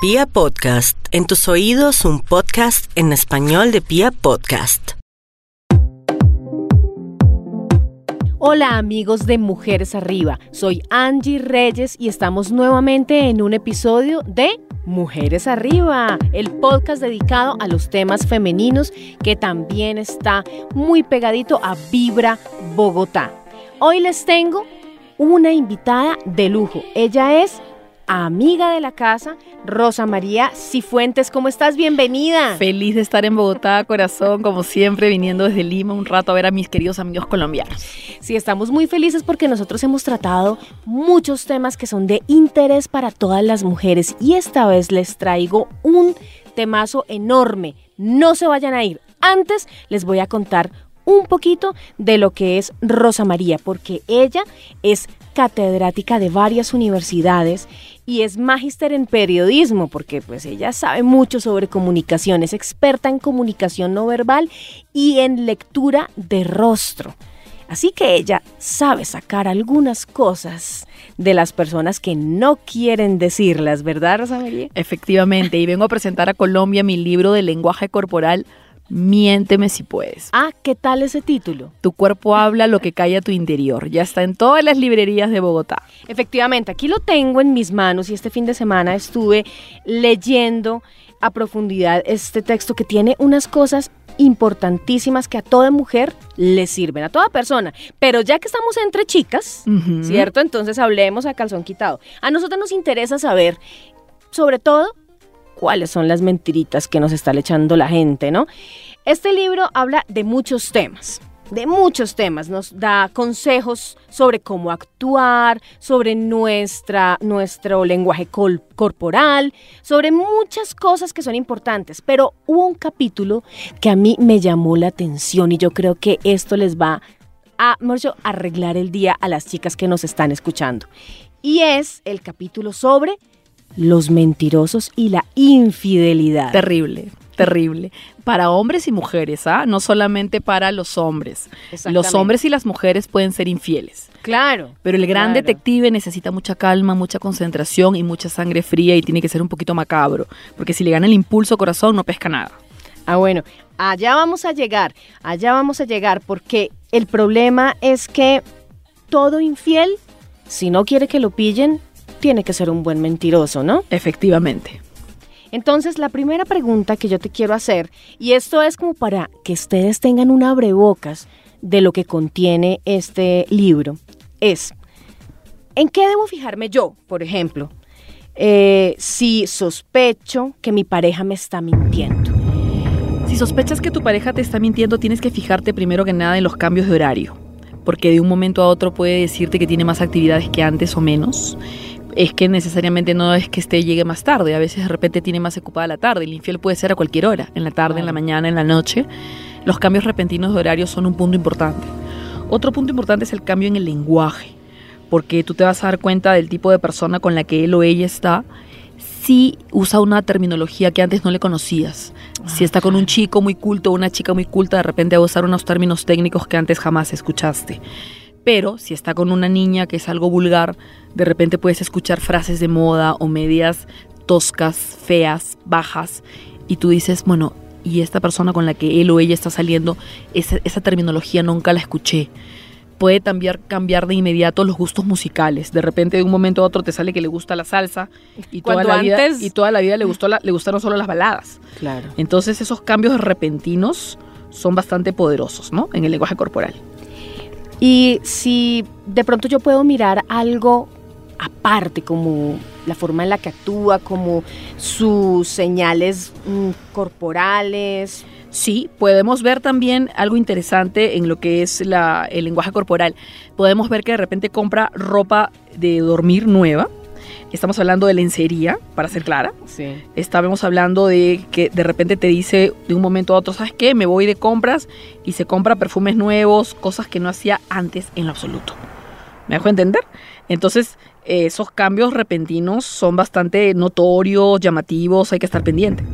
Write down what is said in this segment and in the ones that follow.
Pia Podcast, en tus oídos un podcast en español de Pia Podcast. Hola amigos de Mujeres Arriba, soy Angie Reyes y estamos nuevamente en un episodio de Mujeres Arriba, el podcast dedicado a los temas femeninos que también está muy pegadito a Vibra Bogotá. Hoy les tengo una invitada de lujo. Ella es amiga de la casa, Rosa María Cifuentes. ¿Cómo estás? Bienvenida. Feliz de estar en Bogotá, corazón, como siempre, viniendo desde Lima un rato a ver a mis queridos amigos colombianos. Sí, estamos muy felices porque nosotros hemos tratado muchos temas que son de interés para todas las mujeres y esta vez les traigo un temazo enorme. No se vayan a ir. Antes les voy a contar un poquito de lo que es Rosa María, porque ella es catedrática de varias universidades y es magíster en periodismo, porque pues ella sabe mucho sobre comunicación, es experta en comunicación no verbal y en lectura de rostro. Así que ella sabe sacar algunas cosas de las personas que no quieren decirlas, ¿verdad, Rosa María? Efectivamente, y vengo a presentar a Colombia mi libro de lenguaje corporal Miénteme si puedes. Ah, ¿qué tal ese título? Tu cuerpo habla lo que cae a tu interior. Ya está en todas las librerías de Bogotá. Efectivamente, aquí lo tengo en mis manos y este fin de semana estuve leyendo a profundidad este texto que tiene unas cosas importantísimas que a toda mujer le sirven, a toda persona. Pero ya que estamos entre chicas, ¿cierto? Entonces hablemos a calzón quitado. A nosotros nos interesa saber, sobre todo, cuáles son las mentiritas que nos está echando la gente, ¿no? Este libro habla de muchos temas de muchos temas, nos da consejos sobre cómo actuar, sobre nuestra, nuestro lenguaje corporal, sobre muchas cosas que son importantes, pero hubo un capítulo que a mí me llamó la atención y yo creo que esto les va a mucho, arreglar el día a las chicas que nos están escuchando. Y es el capítulo sobre los mentirosos y la infidelidad. Terrible, terrible. Para hombres y mujeres, ¿ah? No solamente para los hombres. Los hombres y las mujeres pueden ser infieles. Claro. Pero el gran detective necesita mucha calma, mucha concentración y mucha sangre fría y tiene que ser un poquito macabro. Porque si le gana el impulso corazón, no pesca nada. Ah, bueno, allá vamos a llegar, allá vamos a llegar, porque el problema es que todo infiel, si no quiere que lo pillen, tiene que ser un buen mentiroso, ¿no? Efectivamente. Entonces, la primera pregunta que yo te quiero hacer, y esto es como para que ustedes tengan un abrebocas de lo que contiene este libro, es, ¿en qué debo fijarme yo, por ejemplo, eh, si sospecho que mi pareja me está mintiendo? Si sospechas que tu pareja te está mintiendo, tienes que fijarte primero que nada en los cambios de horario, porque de un momento a otro puede decirte que tiene más actividades que antes o menos es que necesariamente no es que esté llegue más tarde, a veces de repente tiene más ocupada la tarde, el infiel puede ser a cualquier hora, en la tarde, en la mañana, en la noche. Los cambios repentinos de horario son un punto importante. Otro punto importante es el cambio en el lenguaje, porque tú te vas a dar cuenta del tipo de persona con la que él o ella está si usa una terminología que antes no le conocías. Si está con un chico muy culto o una chica muy culta, de repente va a usar unos términos técnicos que antes jamás escuchaste. Pero si está con una niña que es algo vulgar, de repente puedes escuchar frases de moda o medias toscas, feas, bajas, y tú dices, bueno, y esta persona con la que él o ella está saliendo, esa, esa terminología nunca la escuché. Puede cambiar, cambiar de inmediato los gustos musicales. De repente, de un momento a otro, te sale que le gusta la salsa y toda, la vida, y toda la vida le, gustó le gustaron solo las baladas. Claro. Entonces, esos cambios repentinos son bastante poderosos, ¿no? En el lenguaje corporal. Y si de pronto yo puedo mirar algo aparte, como la forma en la que actúa, como sus señales mm, corporales. Sí, podemos ver también algo interesante en lo que es el lenguaje corporal. Podemos ver que de repente compra ropa de dormir nueva, Estamos hablando de lencería, para ser clara. Sí. Estábamos hablando de que de repente te dice de un momento a otro, ¿sabes qué? Me voy de compras y se compra perfumes nuevos, cosas que no hacía antes en lo absoluto. ¿Me dejo entender? Entonces, esos cambios repentinos son bastante notorios, llamativos, hay que estar pendiente.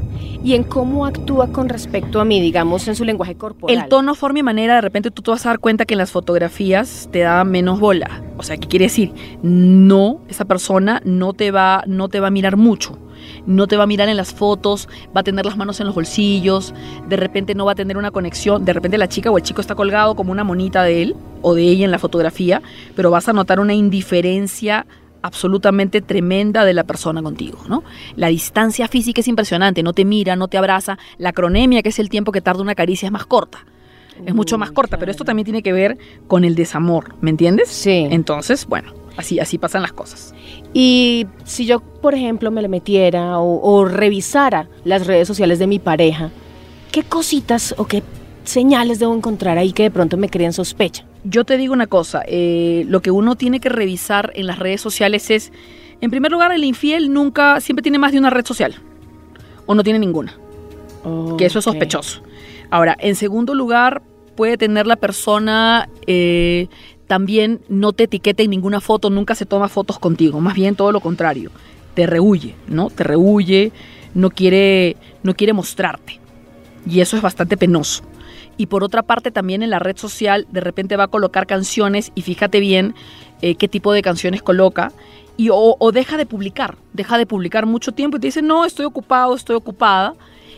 ¿Y en cómo actúa con respecto a mí, digamos, en su lenguaje corporal? El tono, forma y manera, de repente tú te vas a dar cuenta que en las fotografías te da menos bola. O sea, ¿qué quiere decir? No, esa persona no te va, no te va a mirar mucho. no te va a mirar en las fotos, va a tener las manos en los bolsillos, de repente no va a tener una conexión, de repente la chica o el chico está colgado como una monita de él o de ella en la fotografía, pero vas a notar una indiferencia absolutamente tremenda de la persona contigo, ¿no? La distancia física es impresionante, no te mira, no te abraza, la cronemia, que es el tiempo que tarda una caricia, es más corta. Es mucho más corta, pero esto también tiene que ver con el desamor, ¿me entiendes? Sí. Entonces, bueno, así, así pasan las cosas. Y si yo, por ejemplo, me le metiera o, o revisara las redes sociales de mi pareja, ¿qué cositas o qué señales debo encontrar ahí que de pronto me creen sospecha? Yo te digo una cosa, eh, lo que uno tiene que revisar en las redes sociales es, en primer lugar, el infiel nunca, siempre tiene más de una red social, o no tiene ninguna, que eso es sospechoso. Ahora, en segundo lugar, puede tener la persona eh, también no te etiqueta en ninguna foto, nunca se toma fotos contigo, más bien todo lo contrario, te rehuye, ¿no? Te rehuye, no quiere, no quiere mostrarte. Y eso es bastante penoso. Y por otra parte, también en la red social, de repente va a colocar canciones y fíjate bien eh, qué tipo de canciones coloca. Y, o, o deja de publicar, deja de publicar mucho tiempo y te dice, no, estoy ocupado, estoy ocupada.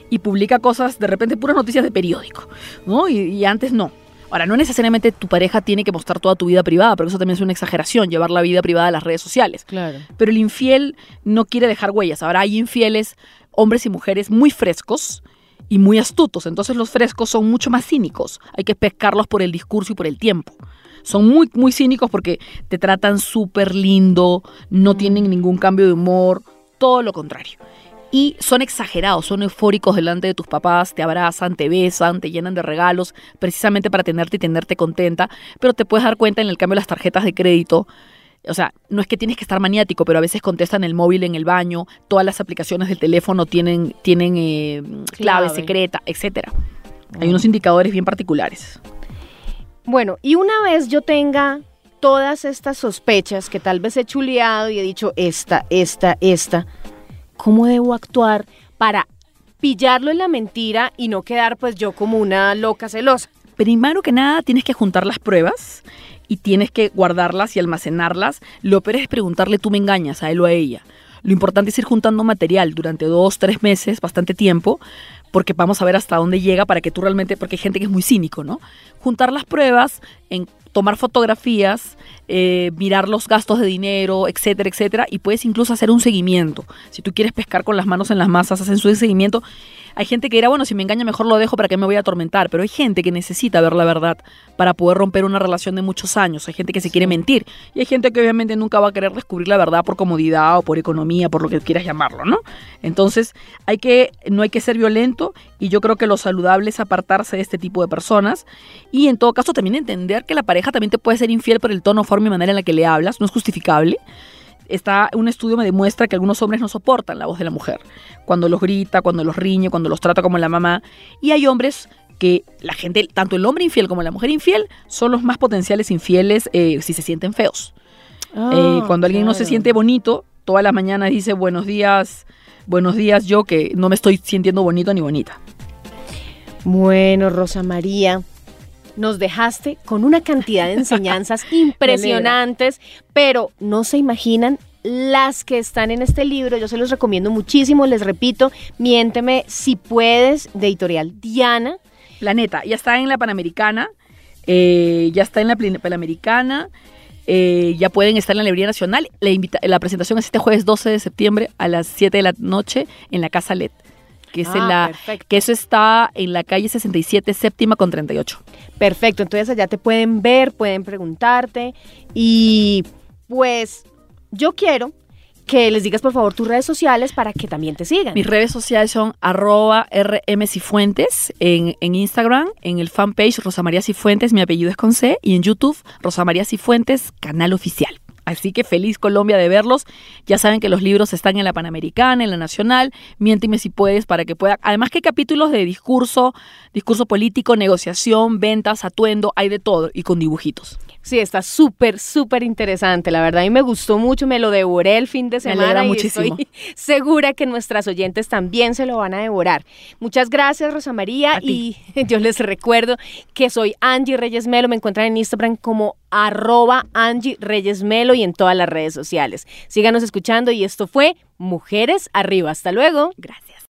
Y publica cosas, de repente, puras noticias de periódico, ¿no? Y, y antes no. Ahora, no necesariamente tu pareja tiene que mostrar toda tu vida privada, porque eso también es una exageración, llevar la vida privada a las redes sociales. Claro. Pero el infiel no quiere dejar huellas. Ahora hay infieles, hombres y mujeres muy frescos y muy astutos. Entonces los frescos son mucho más cínicos. Hay que pescarlos por el discurso y por el tiempo. Son muy, muy cínicos porque te tratan súper lindo, no tienen ningún cambio de humor, todo lo contrario. Y son exagerados, son eufóricos delante de tus papás, te abrazan, te besan, te llenan de regalos, precisamente para tenerte y tenerte contenta. Pero te puedes dar cuenta en el cambio de las tarjetas de crédito, o sea, no es que tienes que estar maniático, pero a veces contestan el móvil en el baño, todas las aplicaciones del teléfono tienen, tienen eh, clave, Clave. secreta, etcétera. Hay unos indicadores bien particulares. Bueno, y una vez yo tenga todas estas sospechas que tal vez he chuleado y he dicho esta, esta, esta, ¿cómo debo actuar para pillarlo en la mentira y no quedar pues yo como una loca celosa? Primero que nada, tienes que juntar las pruebas y tienes que guardarlas y almacenarlas. Lo peor es preguntarle tú me engañas a él o a ella. Lo importante es ir juntando material durante dos, tres meses, bastante tiempo, porque vamos a ver hasta dónde llega para que tú realmente, porque hay gente que es muy cínico, ¿no? Juntar las pruebas, en tomar fotografías, eh, mirar los gastos de dinero, etcétera, etcétera, y puedes incluso hacer un seguimiento. Si tú quieres pescar con las manos en las masas, hacen su seguimiento. Hay gente que dirá, bueno, si me engaña mejor lo dejo para que me voy a atormentar, pero hay gente que necesita ver la verdad para poder romper una relación de muchos años. Hay gente que se quiere mentir y hay gente que obviamente nunca va a querer descubrir la verdad por comodidad o por economía, por lo que quieras llamarlo, ¿no? Entonces, hay que no hay que ser violento y yo creo que lo saludable es apartarse de este tipo de personas y en todo caso también entender que la pareja también te puede ser infiel por el tono, forma y manera en la que le hablas, no es justificable está un estudio me demuestra que algunos hombres no soportan la voz de la mujer cuando los grita, cuando los riñe, cuando los trata como la mamá y hay hombres que la gente, tanto el hombre infiel como la mujer infiel, son los más potenciales infieles eh, si se sienten feos. Eh, cuando alguien no se siente bonito, todas las mañanas dice buenos días, buenos días yo que no me estoy sintiendo bonito ni bonita. Bueno, Rosa María, nos dejaste con una cantidad de enseñanzas impresionantes, pero no se imaginan las que están en este libro. Yo se los recomiendo muchísimo. Les repito, miénteme si puedes, de editorial Diana. Planeta, ya está en la Panamericana, eh, ya está en la Panamericana, eh, ya pueden estar en la Librería Nacional. La, invita- la presentación es este jueves 12 de septiembre a las 7 de la noche en la Casa LED. Que, es en Ah, la, perfecto. que eso está en la calle 67, séptima con 38. Perfecto, entonces allá te pueden ver, pueden preguntarte y pues yo quiero que les digas por favor tus redes sociales para que también te sigan. Mis redes sociales son arroba rmcifuentes en, en Instagram, en el fanpage Rosa María Cifuentes, mi apellido es con C, y en YouTube Rosa María Cifuentes, canal oficial. Así que feliz Colombia de verlos. Ya saben que los libros están en la Panamericana, en la Nacional. Miéntime si puedes para que pueda. Además que hay capítulos de discurso, discurso político, negociación, ventas, atuendo, hay de todo y con dibujitos. Sí, está súper, súper interesante, la verdad. A mí me gustó mucho, me lo devoré el fin de semana y muchísimo. estoy segura que nuestras oyentes también se lo van a devorar. Muchas gracias, Rosa María. Y yo les recuerdo que soy Angie Reyes Melo. Me encuentran en Instagram como arroba Angie Reyes Melo y en todas las redes sociales. Síganos escuchando y esto fue Mujeres Arriba. Hasta luego. Gracias.